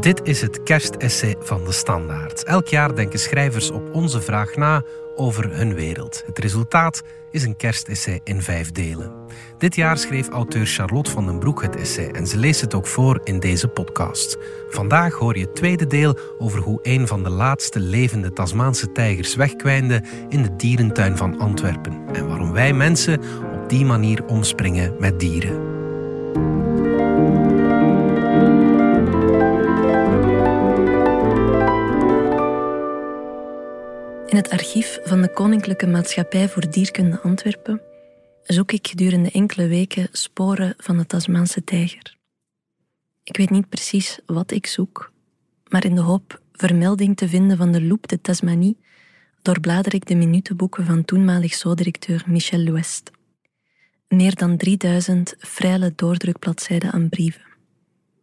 Dit is het kerstessay van de Standaard. Elk jaar denken schrijvers op onze vraag na over hun wereld. Het resultaat is een kerstessay in vijf delen. Dit jaar schreef auteur Charlotte van den Broek het essay en ze leest het ook voor in deze podcast. Vandaag hoor je het tweede deel over hoe een van de laatste levende Tasmaanse tijgers wegkwijnde in de dierentuin van Antwerpen en waarom wij mensen op die manier omspringen met dieren. Van de Koninklijke Maatschappij voor Dierkunde Antwerpen zoek ik gedurende enkele weken sporen van de Tasmaanse tijger. Ik weet niet precies wat ik zoek, maar in de hoop vermelding te vinden van de Loup de Tasmanie doorblader ik de minutenboeken van toenmalig zo-directeur Michel Louest. Meer dan 3000 freile doordrukbladzijden aan brieven.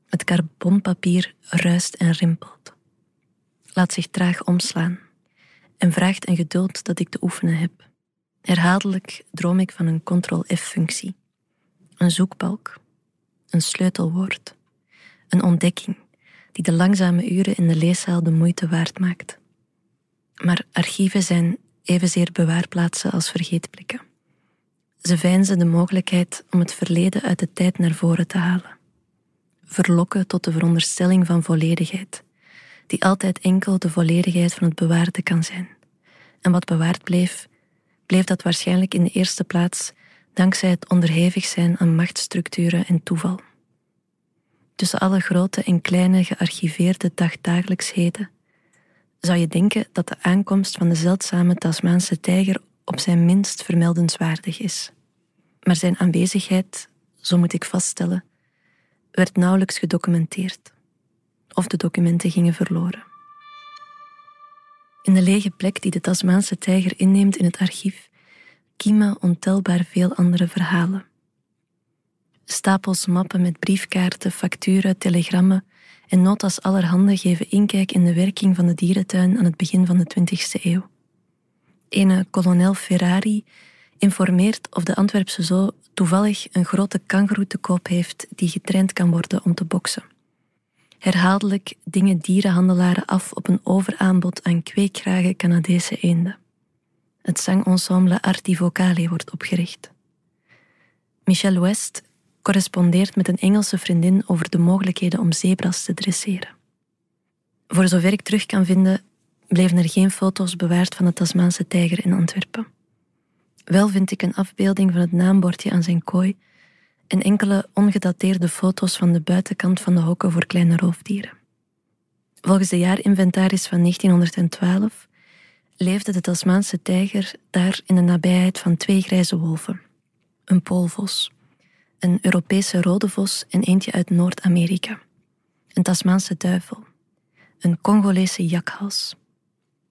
Het carbonpapier ruist en rimpelt. Laat zich traag omslaan en vraagt een geduld dat ik te oefenen heb. Herhaaldelijk droom ik van een Ctrl-F-functie, een zoekbalk, een sleutelwoord, een ontdekking die de langzame uren in de leeszaal de moeite waard maakt. Maar archieven zijn evenzeer bewaarplaatsen als vergeetblikken. Ze veinzen de mogelijkheid om het verleden uit de tijd naar voren te halen. Verlokken tot de veronderstelling van volledigheid, die altijd enkel de volledigheid van het bewaarde kan zijn. En wat bewaard bleef, bleef dat waarschijnlijk in de eerste plaats dankzij het onderhevig zijn aan machtsstructuren en toeval. Tussen alle grote en kleine gearchiveerde dagdagelijksheden zou je denken dat de aankomst van de zeldzame Tasmaanse tijger op zijn minst vermeldenswaardig is. Maar zijn aanwezigheid, zo moet ik vaststellen, werd nauwelijks gedocumenteerd. Of de documenten gingen verloren. In de lege plek die de Tasmaanse tijger inneemt in het archief, kiemen ontelbaar veel andere verhalen. Stapels mappen met briefkaarten, facturen, telegrammen en notas allerhande geven inkijk in de werking van de dierentuin aan het begin van de 20e eeuw. Ene kolonel Ferrari informeert of de Antwerpse zoo toevallig een grote kangoeroe te koop heeft die getraind kan worden om te boksen. Herhaaldelijk dingen dierenhandelaren af op een overaanbod aan kweekgrage Canadese eenden. Het zangensemble Arti Vocali wordt opgericht. Michel West correspondeert met een Engelse vriendin over de mogelijkheden om zebras te dresseren. Voor zover ik terug kan vinden, bleven er geen foto's bewaard van de Tasmaanse tijger in Antwerpen. Wel vind ik een afbeelding van het naambordje aan zijn kooi en enkele ongedateerde foto's van de buitenkant van de hokken voor kleine roofdieren. Volgens de jaarinventaris van 1912 leefde de Tasmaanse tijger daar in de nabijheid van twee grijze wolven, een poolvos, een Europese rode vos en eentje uit Noord-Amerika, een Tasmaanse duivel, een Congolese jakhals,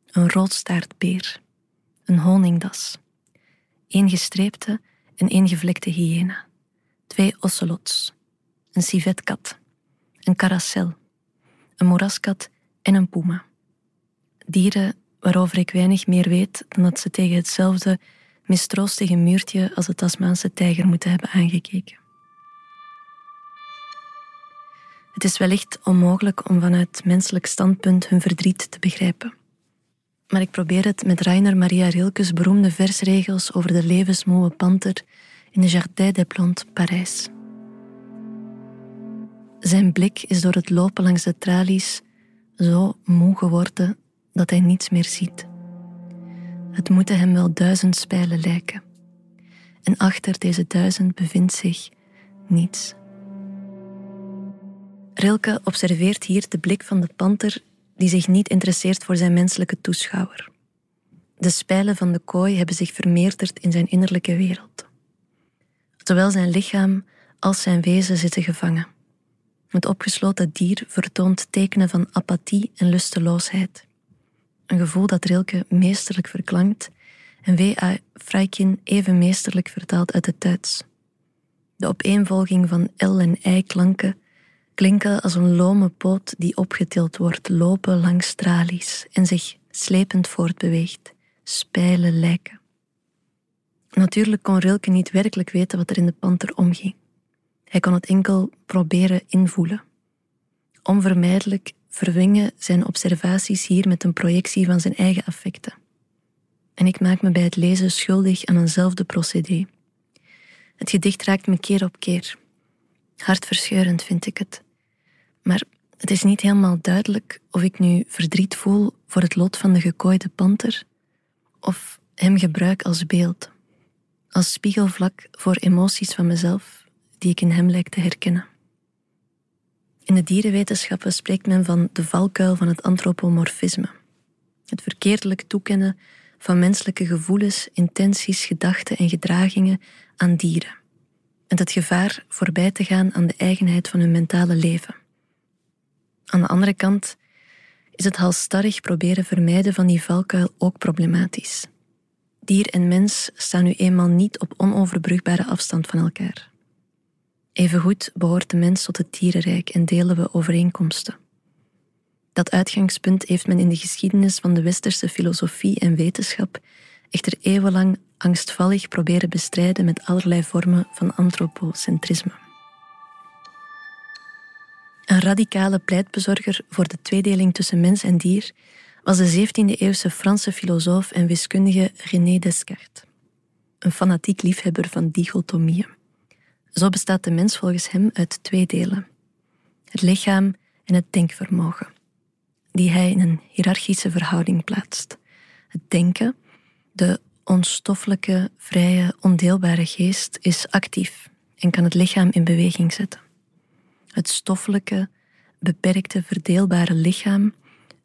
een roodstaartbeer, een honingdas, één gestreepte en één gevlekte hyena twee ocelots, een civetkat, een karacel, een moeraskat en een puma. Dieren waarover ik weinig meer weet dan dat ze tegen hetzelfde mistroostige muurtje als de Tasmaanse tijger moeten hebben aangekeken. Het is wellicht onmogelijk om vanuit menselijk standpunt hun verdriet te begrijpen. Maar ik probeer het met Rainer Maria Rilkes beroemde versregels over de levensmoe panter in de Jardin des Plantes Parijs. Zijn blik is door het lopen langs de tralies zo moe geworden dat hij niets meer ziet. Het moeten hem wel duizend spijlen lijken. En achter deze duizend bevindt zich niets. Rilke observeert hier de blik van de panter die zich niet interesseert voor zijn menselijke toeschouwer. De spijlen van de kooi hebben zich vermeerderd in zijn innerlijke wereld. Zowel zijn lichaam als zijn wezen zitten gevangen. Het opgesloten dier vertoont tekenen van apathie en lusteloosheid. Een gevoel dat Rilke meesterlijk verklankt en W.A. Freikin even meesterlijk vertaalt uit het Duits. De opeenvolging van L en I-klanken klinken als een lome poot die opgetild wordt, lopen langs tralies en zich slepend voortbeweegt, spijlen lijken. Natuurlijk kon Rilke niet werkelijk weten wat er in de panter omging. Hij kon het enkel proberen invoelen. Onvermijdelijk verwingen zijn observaties hier met een projectie van zijn eigen affecten. En ik maak me bij het lezen schuldig aan eenzelfde procedé. Het gedicht raakt me keer op keer. Hartverscheurend vind ik het. Maar het is niet helemaal duidelijk of ik nu verdriet voel voor het lot van de gekooide panter of hem gebruik als beeld, als spiegelvlak voor emoties van mezelf die ik in hem lijk te herkennen. In de dierenwetenschappen spreekt men van de valkuil van het antropomorfisme, het verkeerdelijk toekennen van menselijke gevoelens, intenties, gedachten en gedragingen aan dieren, en het gevaar voorbij te gaan aan de eigenheid van hun mentale leven. Aan de andere kant is het halstarrig proberen vermijden van die valkuil ook problematisch. Dier en mens staan nu eenmaal niet op onoverbrugbare afstand van elkaar. Evengoed behoort de mens tot het dierenrijk en delen we overeenkomsten. Dat uitgangspunt heeft men in de geschiedenis van de westerse filosofie en wetenschap echter eeuwenlang angstvallig proberen bestrijden met allerlei vormen van antropocentrisme. Een radicale pleitbezorger voor de tweedeling tussen mens en dier was de 17e-eeuwse Franse filosoof en wiskundige René Descartes, een fanatiek liefhebber van dichotomieën. Zo bestaat de mens volgens hem uit twee delen: het lichaam en het denkvermogen, die hij in een hiërarchische verhouding plaatst. Het denken, de onstoffelijke, vrije, ondeelbare geest, is actief en kan het lichaam in beweging zetten. Het stoffelijke, beperkte, verdeelbare lichaam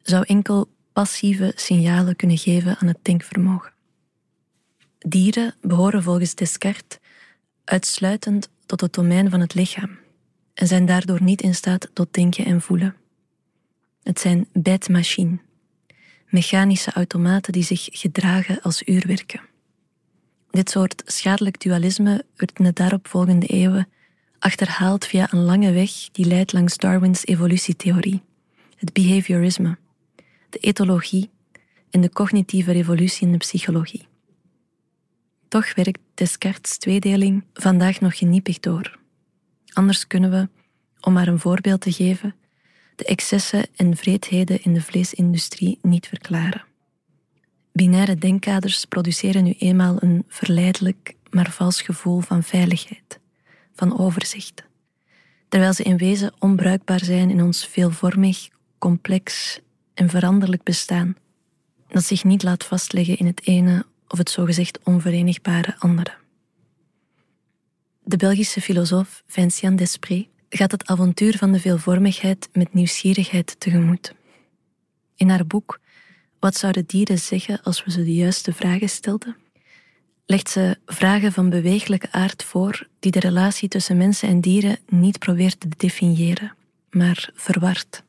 zou enkel passieve signalen kunnen geven aan het denkvermogen. Dieren behoren volgens Descartes uitsluitend tot het domein van het lichaam en zijn daardoor niet in staat tot denken en voelen. Het zijn bedmachine, mechanische automaten die zich gedragen als uurwerken. Dit soort schadelijk dualisme werd in de daaropvolgende eeuwen achterhaald via een lange weg die leidt langs Darwins evolutietheorie, het behaviorisme, de etologie en de cognitieve revolutie in de psychologie. Toch werkt Descartes' tweedeling vandaag nog geniepig door. Anders kunnen we, om maar een voorbeeld te geven, de excessen en vreedheden in de vleesindustrie niet verklaren. Binaire denkkaders produceren nu eenmaal een verleidelijk, maar vals gevoel van veiligheid, van overzicht, terwijl ze in wezen onbruikbaar zijn in ons veelvormig, complex en veranderlijk bestaan, dat zich niet laat vastleggen in het ene of het zogezegd onverenigbare andere. De Belgische filosoof Vinciane Desprez gaat het avontuur van de veelvormigheid met nieuwsgierigheid tegemoet. In haar boek Wat zouden dieren zeggen als we ze de juiste vragen stelden? legt ze vragen van bewegelijke aard voor die de relatie tussen mensen en dieren niet probeert te definiëren, maar verward,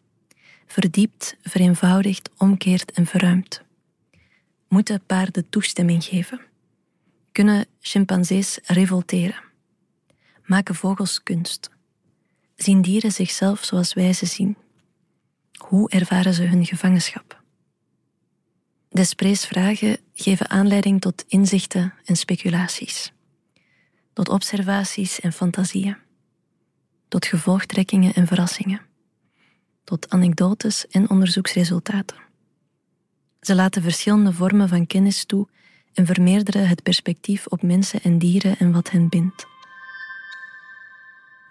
verdiept, vereenvoudigt, omkeert en verruimt. Moeten paarden toestemming geven? Kunnen chimpansees revolteren? Maken vogels kunst? Zien dieren zichzelf zoals wij ze zien? Hoe ervaren ze hun gevangenschap? Desprees vragen geven aanleiding tot inzichten en speculaties, tot observaties en fantasieën, tot gevolgtrekkingen en verrassingen, tot anekdotes en onderzoeksresultaten. Ze laten verschillende vormen van kennis toe en vermeerderen het perspectief op mensen en dieren en wat hen bindt.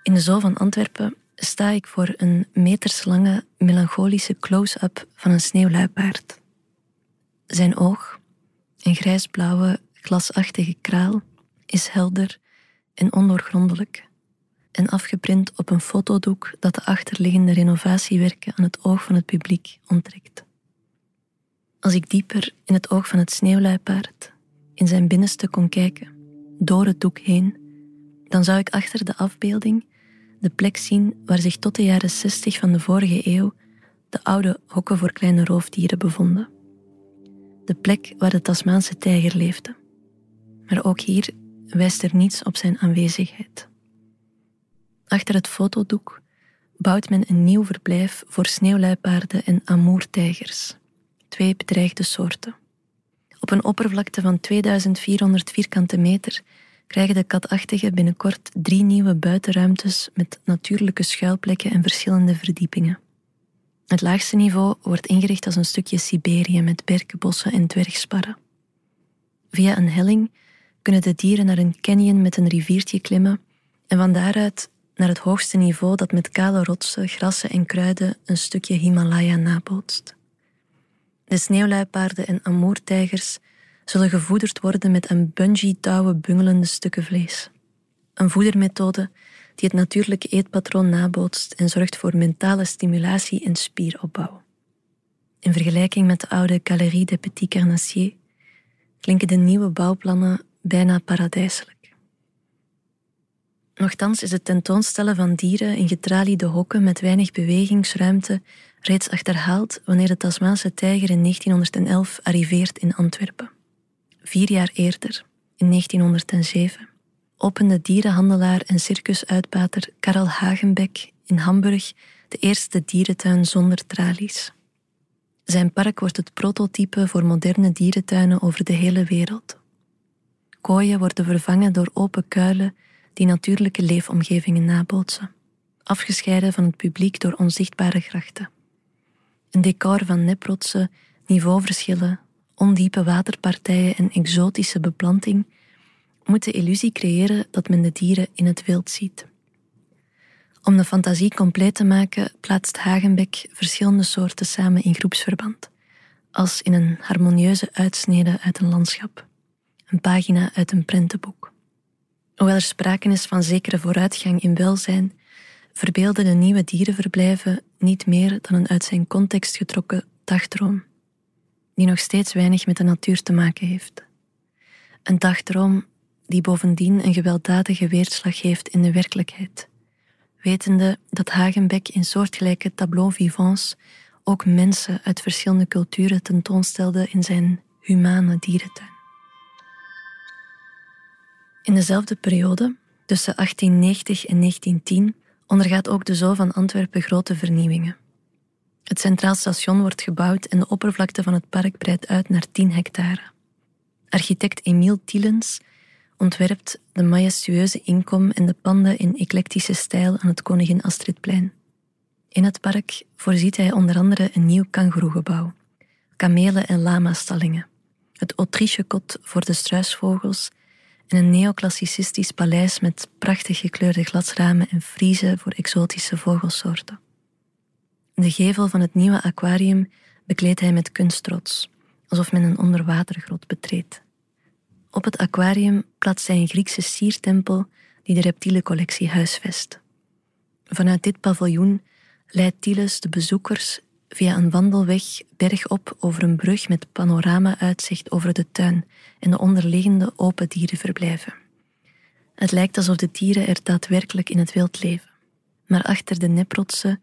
In de Zoo van Antwerpen sta ik voor een meterslange melancholische close-up van een sneeuwluipaard. Zijn oog, een grijsblauwe, glasachtige kraal, is helder en ondoorgrondelijk en afgeprint op een fotodoek dat de achterliggende renovatiewerken aan het oog van het publiek onttrekt. Als ik dieper in het oog van het sneeuwluipaard, in zijn binnenste kon kijken, door het doek heen, dan zou ik achter de afbeelding de plek zien waar zich tot de jaren 60 van de vorige eeuw de oude hokken voor kleine roofdieren bevonden. De plek waar de Tasmaanse tijger leefde. Maar ook hier wijst er niets op zijn aanwezigheid. Achter het fotodoek bouwt men een nieuw verblijf voor sneeuwluipaarden en amoertijgers, twee bedreigde soorten. Op een oppervlakte van 2400 vierkante meter krijgen de katachtigen binnenkort drie nieuwe buitenruimtes met natuurlijke schuilplekken en verschillende verdiepingen. Het laagste niveau wordt ingericht als een stukje Siberië met berkenbossen en dwergsparren. Via een helling kunnen de dieren naar een canyon met een riviertje klimmen en van daaruit naar het hoogste niveau dat met kale rotsen, grassen en kruiden een stukje Himalaya nabootst. De sneeuwluipaarden en amoertijgers zullen gevoederd worden met een bungee-touwen bungelende stukken vlees. Een voedermethode die het natuurlijke eetpatroon nabootst en zorgt voor mentale stimulatie en spieropbouw. In vergelijking met de oude Galerie des Petits Carnassiers klinken de nieuwe bouwplannen bijna paradijselijk. Nochtans is het tentoonstellen van dieren in getraliede hokken met weinig bewegingsruimte reeds achterhaald wanneer de Tasmaanse tijger in 1911 arriveert in Antwerpen. Vier jaar eerder, in 1907, opende dierenhandelaar en circusuitbater Karel Hagenbeck in Hamburg de eerste dierentuin zonder tralies. Zijn park wordt het prototype voor moderne dierentuinen over de hele wereld. Kooien worden vervangen door open kuilen die natuurlijke leefomgevingen nabootsen, afgescheiden van het publiek door onzichtbare grachten. Een decor van neprotsen, niveauverschillen, ondiepe waterpartijen en exotische beplanting moet de illusie creëren dat men de dieren in het wild ziet. Om de fantasie compleet te maken, plaatst Hagenbeck verschillende soorten samen in groepsverband, als in een harmonieuze uitsnede uit een landschap, een pagina uit een prentenboek. Hoewel er sprake is van zekere vooruitgang in welzijn, verbeelden de nieuwe dierenverblijven niet meer dan een uit zijn context getrokken dagdroom, die nog steeds weinig met de natuur te maken heeft. Een dagdroom die bovendien een gewelddadige weerslag heeft in de werkelijkheid, wetende dat Hagenbeck in soortgelijke tableaux vivants ook mensen uit verschillende culturen tentoonstelde in zijn humane dierentuin. In dezelfde periode, tussen 1890 en 1910, ondergaat ook de Zoo van Antwerpen grote vernieuwingen. Het Centraal Station wordt gebouwd en de oppervlakte van het park breidt uit naar 10 hectare. Architect Emiel Tielens ontwerpt de majestueuze inkom en de panden in eclectische stijl aan het Koningin Astridplein. In het park voorziet hij onder andere een nieuw kangoeroegebouw, kamelen- en lama-stallingen, het Autriche-kot voor de struisvogels en een neoclassicistisch paleis met prachtig gekleurde glasramen en friezen voor exotische vogelsoorten. De gevel van het nieuwe aquarium bekleedt hij met kunstrots, alsof men een onderwatergrot betreedt. Op het aquarium plaatst hij een Griekse siertempel die de reptielencollectie huisvest. Vanuit dit paviljoen leidt Tiles de bezoekers via een wandelweg bergop over een brug met panorama-uitzicht over de tuin en de onderliggende open dierenverblijven. Het lijkt alsof de dieren er daadwerkelijk in het wild leven. Maar achter de neprotsen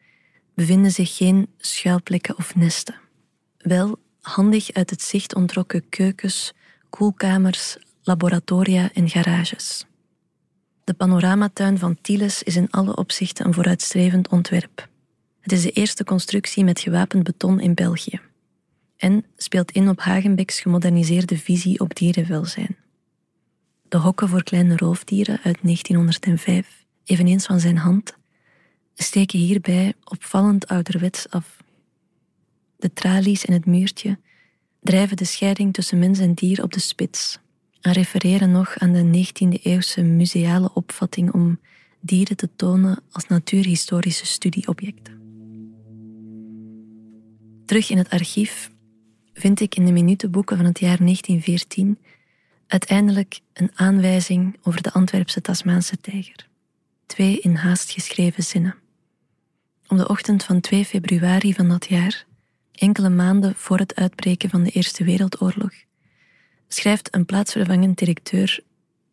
bevinden zich geen schuilplekken of nesten. Wel handig uit het zicht ontrokken keukens, koelkamers, laboratoria en garages. De panoramatuin van Tiles is in alle opzichten een vooruitstrevend ontwerp. Het is de eerste constructie met gewapend beton in België en speelt in op Hagenbecks gemoderniseerde visie op dierenwelzijn. De hokken voor kleine roofdieren uit 1905, eveneens van zijn hand, steken hierbij opvallend ouderwets af. De tralies en het muurtje drijven de scheiding tussen mens en dier op de spits en refereren nog aan de 19e-eeuwse museale opvatting om dieren te tonen als natuurhistorische studieobjecten. Terug in het archief vind ik in de minutenboeken van het jaar 1914 uiteindelijk een aanwijzing over de Antwerpse Tasmaanse tijger. Twee in haast geschreven zinnen. Op de ochtend van 2 februari van dat jaar, enkele maanden voor het uitbreken van de Eerste Wereldoorlog, schrijft een plaatsvervangend directeur,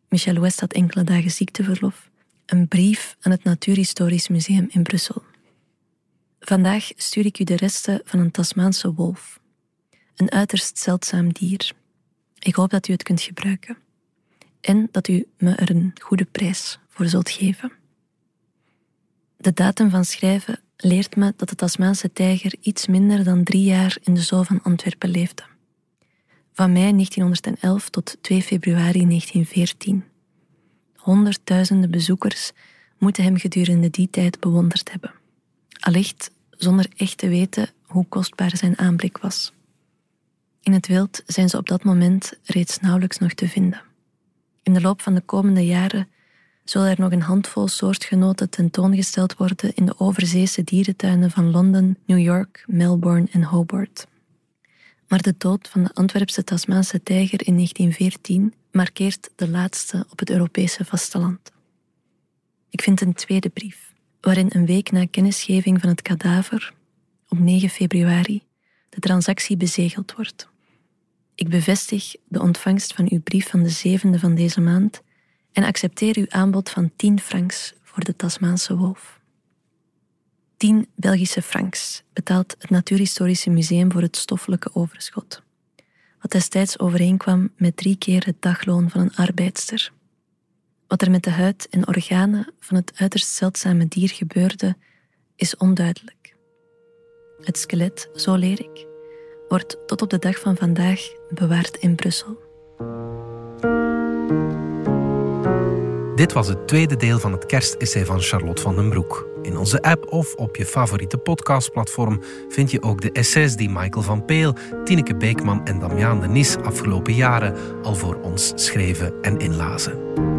Michel West had enkele dagen ziekteverlof, een brief aan het Natuurhistorisch Museum in Brussel. Vandaag stuur ik u de resten van een Tasmaanse wolf. Een uiterst zeldzaam dier. Ik hoop dat u het kunt gebruiken. En dat u me er een goede prijs voor zult geven. De datum van schrijven leert me dat de Tasmaanse tijger iets minder dan drie jaar in de zoo van Antwerpen leefde. Van mei 1911 tot 2 februari 1914. Honderdduizenden bezoekers moeten hem gedurende die tijd bewonderd hebben. Allicht zonder echt te weten hoe kostbaar zijn aanblik was. In het wild zijn ze op dat moment reeds nauwelijks nog te vinden. In de loop van de komende jaren zullen er nog een handvol soortgenoten tentoongesteld worden in de overzeese dierentuinen van Londen, New York, Melbourne en Hobart. Maar de dood van de Antwerpse Tasmaanse tijger in 1914 markeert de laatste op het Europese vasteland. Ik vind een tweede brief, waarin een week na kennisgeving van het kadaver, op 9 februari, de transactie bezegeld wordt. Ik bevestig de ontvangst van uw brief van de zevende van deze maand en accepteer uw aanbod van 10 francs voor de Tasmaanse wolf. 10 Belgische francs betaalt het Natuurhistorische Museum voor het stoffelijke overschot, wat destijds overeenkwam met drie keer het dagloon van een arbeidster. Wat er met de huid en organen van het uiterst zeldzame dier gebeurde, is onduidelijk. Het skelet, zo leer ik, wordt tot op de dag van vandaag bewaard in Brussel. Dit was het tweede deel van het kerstessay van Charlotte van den Broek. In onze app of op je favoriete podcastplatform vind je ook de essays die Michael van Peel, Tineke Beekman en Damiaan de Nis afgelopen jaren al voor ons schreven en inlazen.